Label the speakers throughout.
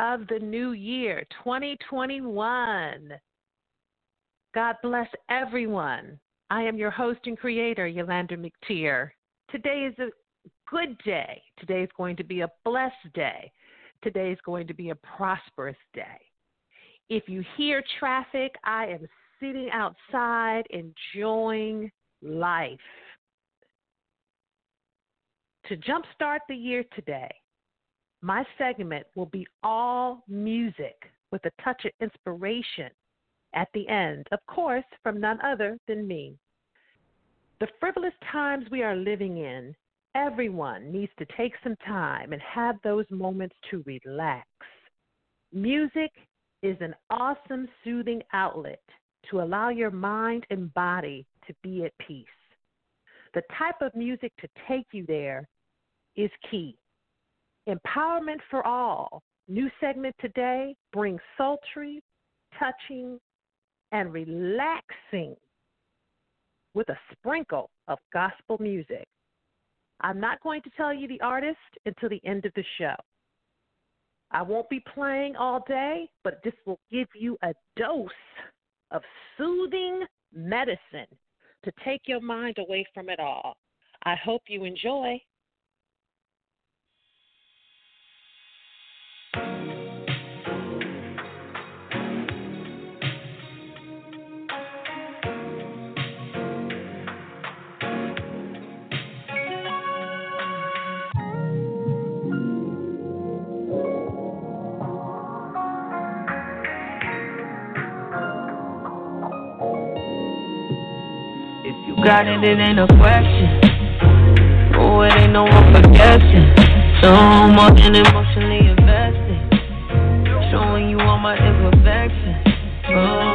Speaker 1: of the new year, 2021. God bless everyone. I am your host and creator, Yulander McTier. Today is a good day. Today is going to be a blessed day. Today is going to be a prosperous day. If you hear traffic, I am sitting outside enjoying life. To jumpstart the year today, my segment will be all music with a touch of inspiration at the end, of course, from none other than me. The frivolous times we are living in, everyone needs to take some time and have those moments to relax. Music is an awesome soothing outlet to allow your mind and body to be at peace. The type of music to take you there is key. Empowerment for All, new segment today, brings sultry, touching, and relaxing with a sprinkle of gospel music. I'm not going to tell you the artist until the end of the show. I won't be playing all day, but this will give you a dose of soothing medicine to take your mind away from it all. I hope you enjoy.
Speaker 2: Got it, it ain't a question. Oh, it ain't no one for guessing. So more than emotionally invested. Showing you all my imperfections. Oh,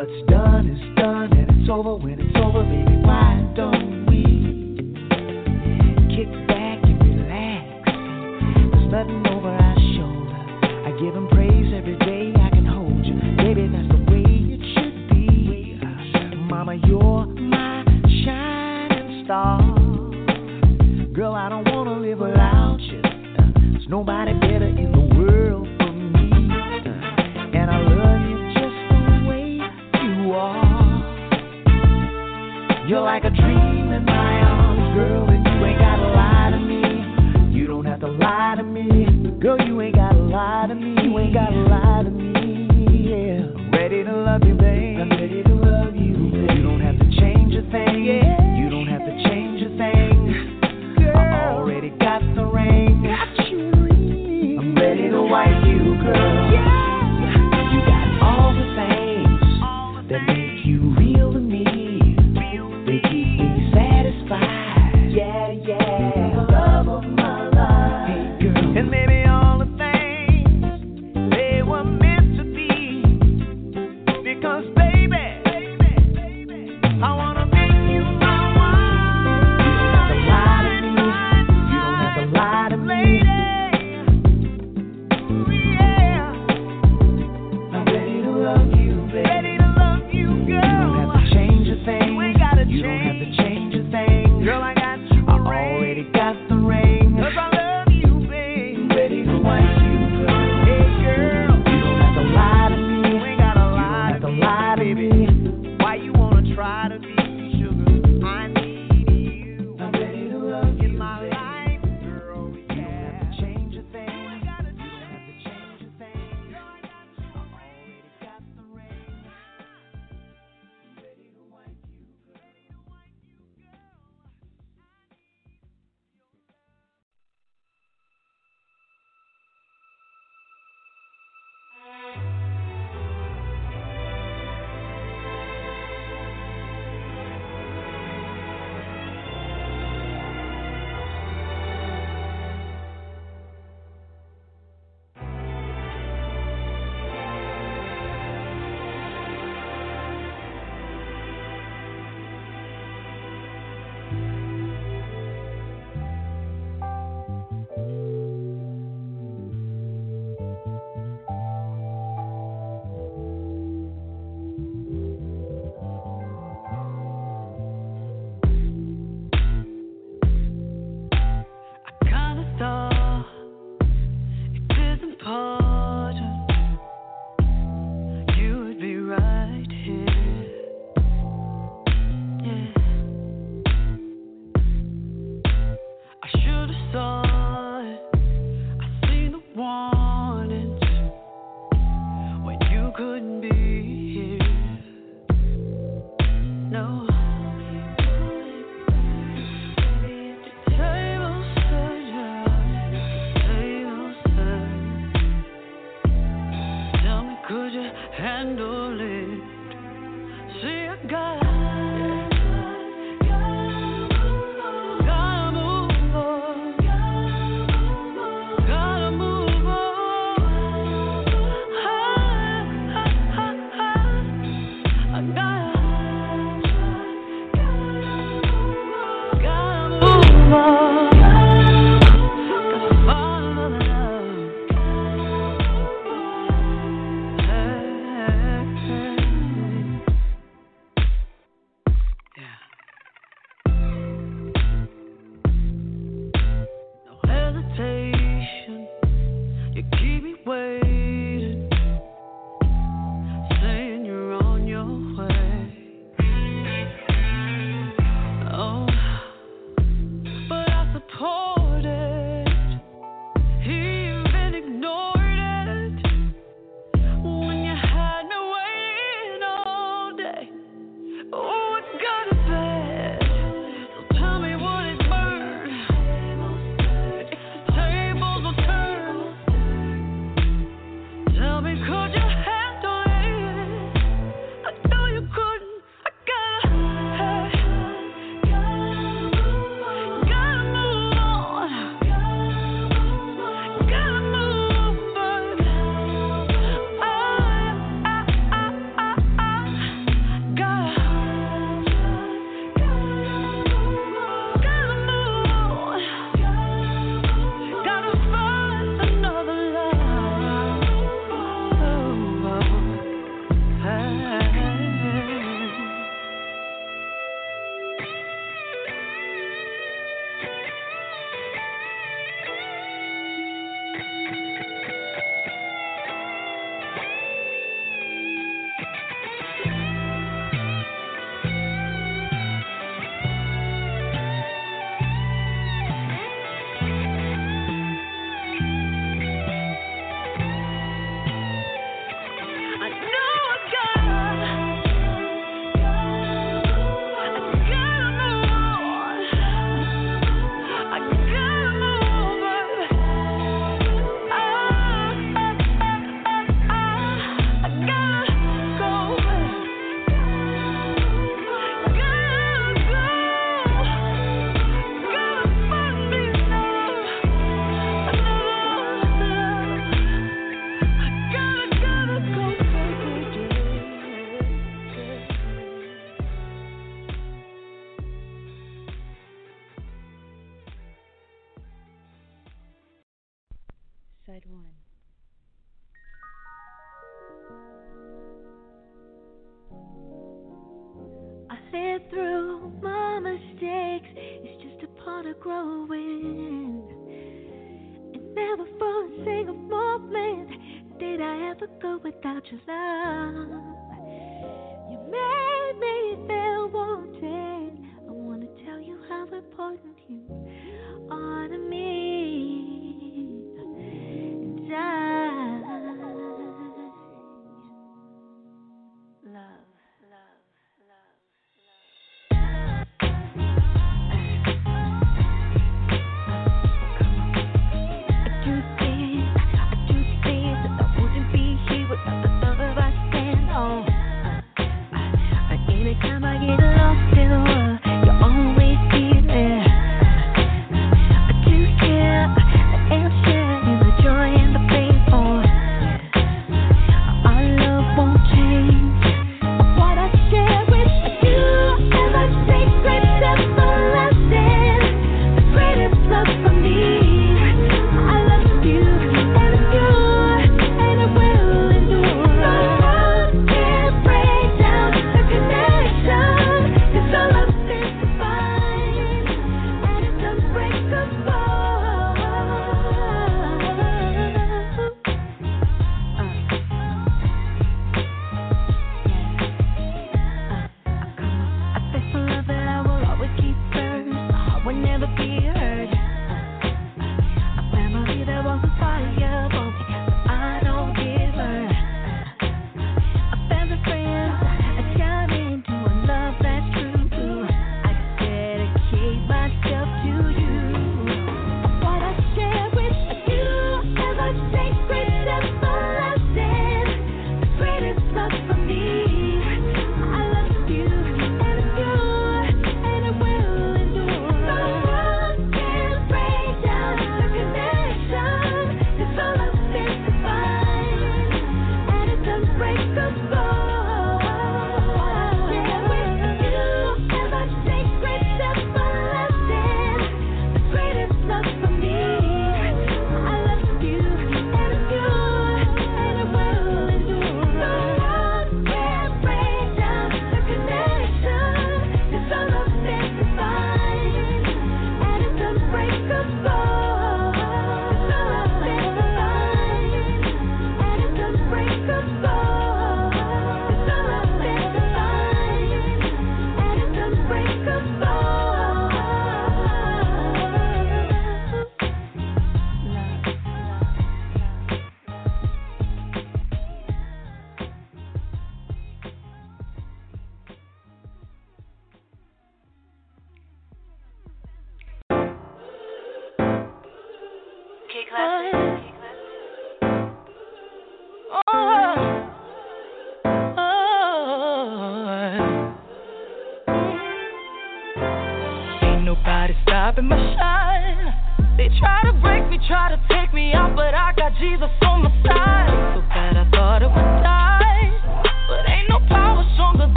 Speaker 3: What's done
Speaker 4: side one. I said through my mistakes, it's just a part of growing. And never for a single moment did I ever go without your love. You made me feel wanted. I wanna tell you how important you are.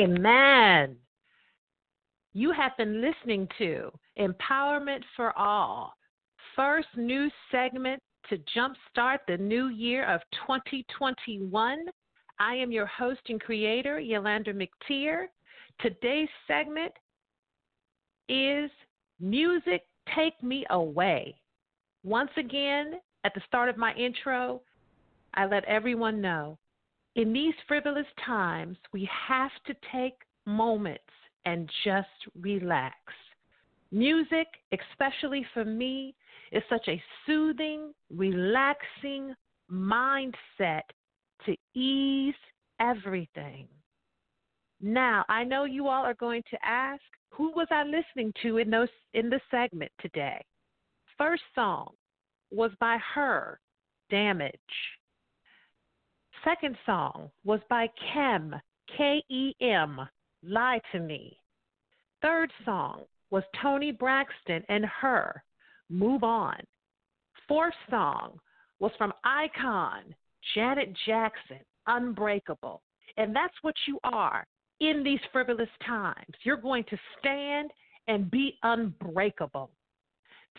Speaker 1: Amen. You have been listening to Empowerment for All, first new segment to jumpstart the new year of 2021. I am your host and creator, Yulander McTier. Today's segment is Music Take Me Away. Once again, at the start of my intro, I let everyone know in these frivolous times, we have to take moments and just relax. Music, especially for me, is such a soothing, relaxing mindset to ease everything. Now, I know you all are going to ask, who was I listening to in those in the segment today? First song was by H.E.R., Damage. Second song was by Kem, K E M, Lie to Me. Third song was Toni Braxton and H.E.R., Move On. Fourth song was from Icon, Janet Jackson, Unbreakable. And that's what you are in these frivolous times. You're going to stand and be unbreakable.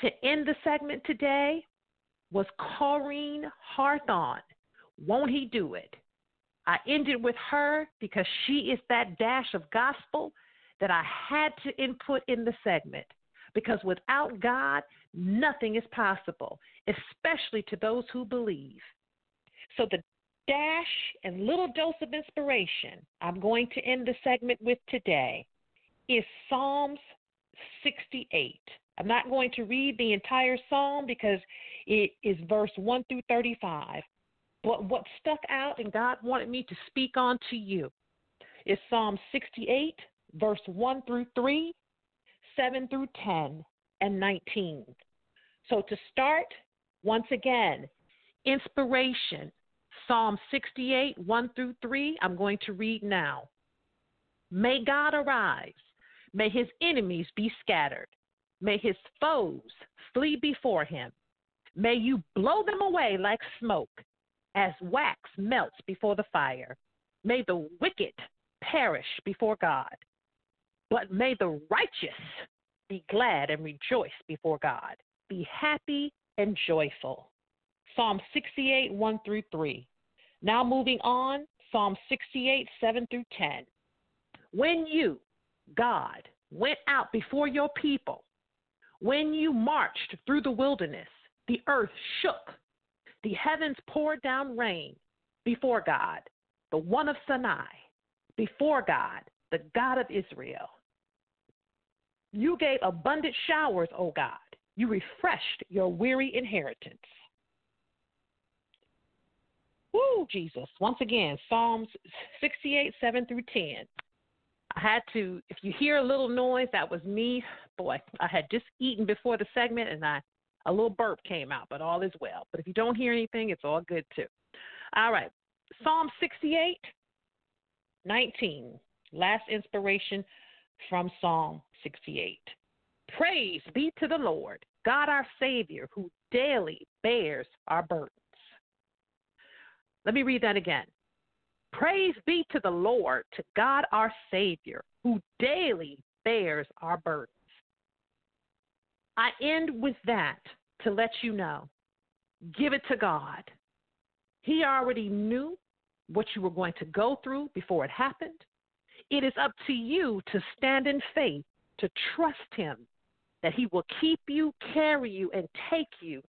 Speaker 1: To end the segment today was Koryn Hawthorne. Won't he do it? I ended with her because she is that dash of gospel that I had to input in the segment. Because without God, nothing is possible, especially to those who believe. So, the dash and little dose of inspiration I'm going to end the segment with today is Psalms 68. I'm not going to read the entire psalm because it is verse 1 through 35. But what stuck out and God wanted me to speak on to you is Psalm 68, verse 1 through 3, 7 through 10, and 19. So to start, once again, inspiration, Psalm 68, 1 through 3, I'm going to read now. May God arise, may his enemies be scattered, may his foes flee before him. May you blow them away like smoke as wax melts before the fire. May the wicked perish before God, but may the righteous be glad and rejoice before God. Be happy and joyful. Psalm 68, 1 through 3. Now moving on, Psalm 68, 7 through 10. When you, God, went out before your people, when you marched through the wilderness, the earth shook the heavens poured down rain before God, the one of Sinai, before God, the God of Israel. You gave abundant showers, O God. You refreshed your weary inheritance. Woo, Jesus. Once again, Psalms 68, 7 through 10. I had to, if you hear a little noise, that was me. Boy, I had just eaten before the segment and I a little burp came out, but all is well. But if you don't hear anything, it's all good too. All right. Psalm 68, 19. Last inspiration from Psalm 68. Praise be to the Lord, God our Savior, who daily bears our burdens. Let me read that again. Praise be to the Lord, to God our Savior, who daily bears our burdens. I end with that to let you know give it to God. He already knew what you were going to go through before it happened. It is up to you to stand in faith, to trust Him that He will keep you, carry you, and take you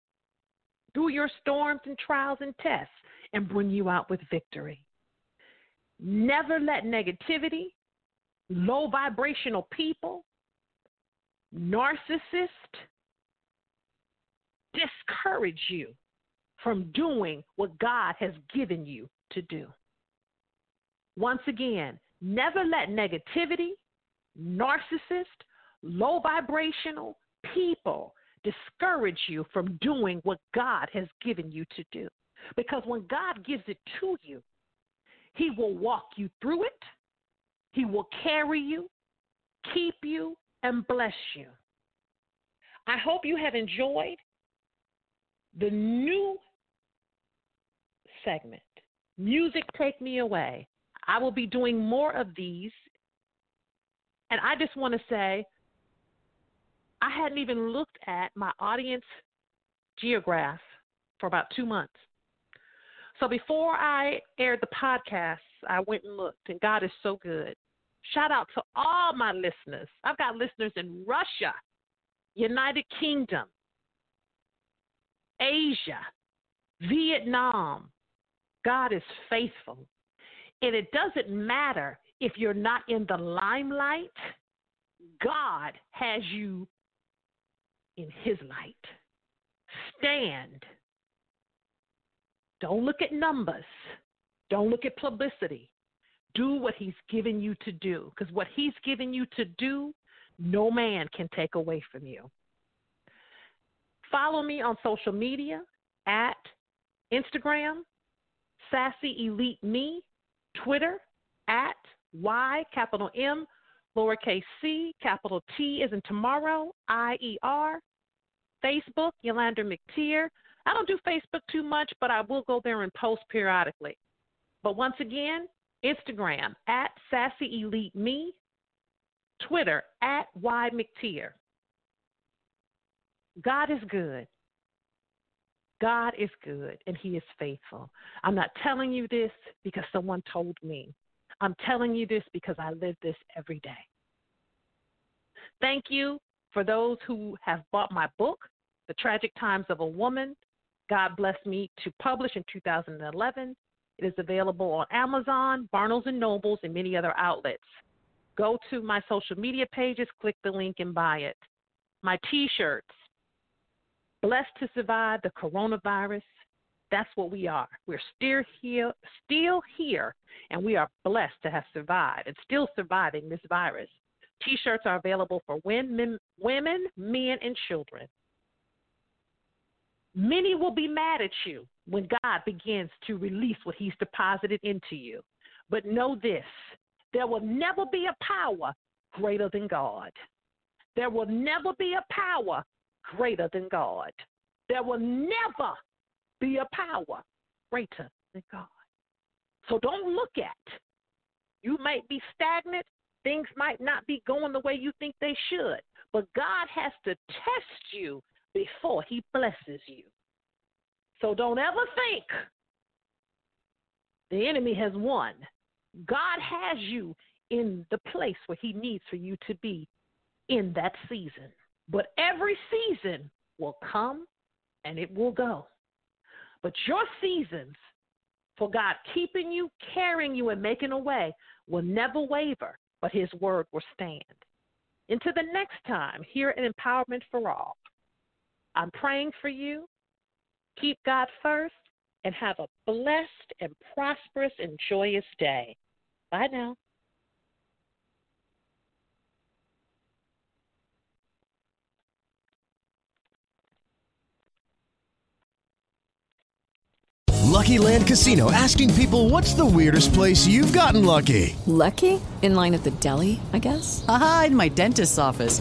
Speaker 1: through your storms and trials and tests and bring you out with victory. Never let negativity, low vibrational people, narcissist discourage you from doing what God has given you to do. Once again, never let negativity, narcissist, low vibrational people discourage you from doing what God has given you to do. Because when God gives it to you, He will walk you through it, He will carry you, keep you, and bless you. I hope you have enjoyed the new segment, Music Take Me Away. I will be doing more of these. And I just want to say, I hadn't even looked at my audience geograph for about two months. So before I aired the podcast, I went and looked, and God is so good. Shout out to all my listeners. I've got listeners in Russia, United Kingdom, Asia, Vietnam. God is faithful. And it doesn't matter if you're not in the limelight, God has you in His light. Stand. Don't look at numbers. Don't look at publicity. Do what He's given you to do. Because what He's given you to do, no man can take away from you. Follow me on social media at Instagram, Sassy Elite Me, Twitter at Y capital M lowercase c capital T is in tomorrow I E R. Facebook Yulander McTier. I don't do Facebook too much, but I will go there and post periodically. But once again, Instagram at Sassy Elite Me, Twitter at Y McTier. God is good. God is good and He is faithful. I'm not telling you this because someone told me. I'm telling you this because I live this every day. Thank you for those who have bought my book, The Tragic Times of a Woman. God blessed me to publish in 2011. It is available on Amazon, Barnes and Nobles, and many other outlets. Go to my social media pages, click the link, and buy it. My t shirts, blessed to survive the coronavirus. That's what we are. We're still here, still here, and we are blessed to have survived and still surviving this virus. T-shirts are available for women, men, and children. Many will be mad at you when God begins to release what He's deposited into you. But know this there will never be a power greater than God. There will never be a power greater than God. There will never be a power greater than God. So don't look at. You might be stagnant. Things might not be going the way you think they should. But God has to test you before He blesses you. So don't ever think the enemy has won. God has you in the place where He needs for you to be in that season. But every season will come and it will go. But your seasons for God keeping you, carrying you, and making a way will never waver, but His word will stand. Until the next time, here at Empowerment for All, I'm praying for you. Keep God first and have a blessed and prosperous and joyous day. Bye now.
Speaker 5: Lucky Land Casino asking people what's the weirdest place you've gotten lucky?
Speaker 6: Lucky? In line at the deli, I guess?
Speaker 7: Aha, in my dentist's office.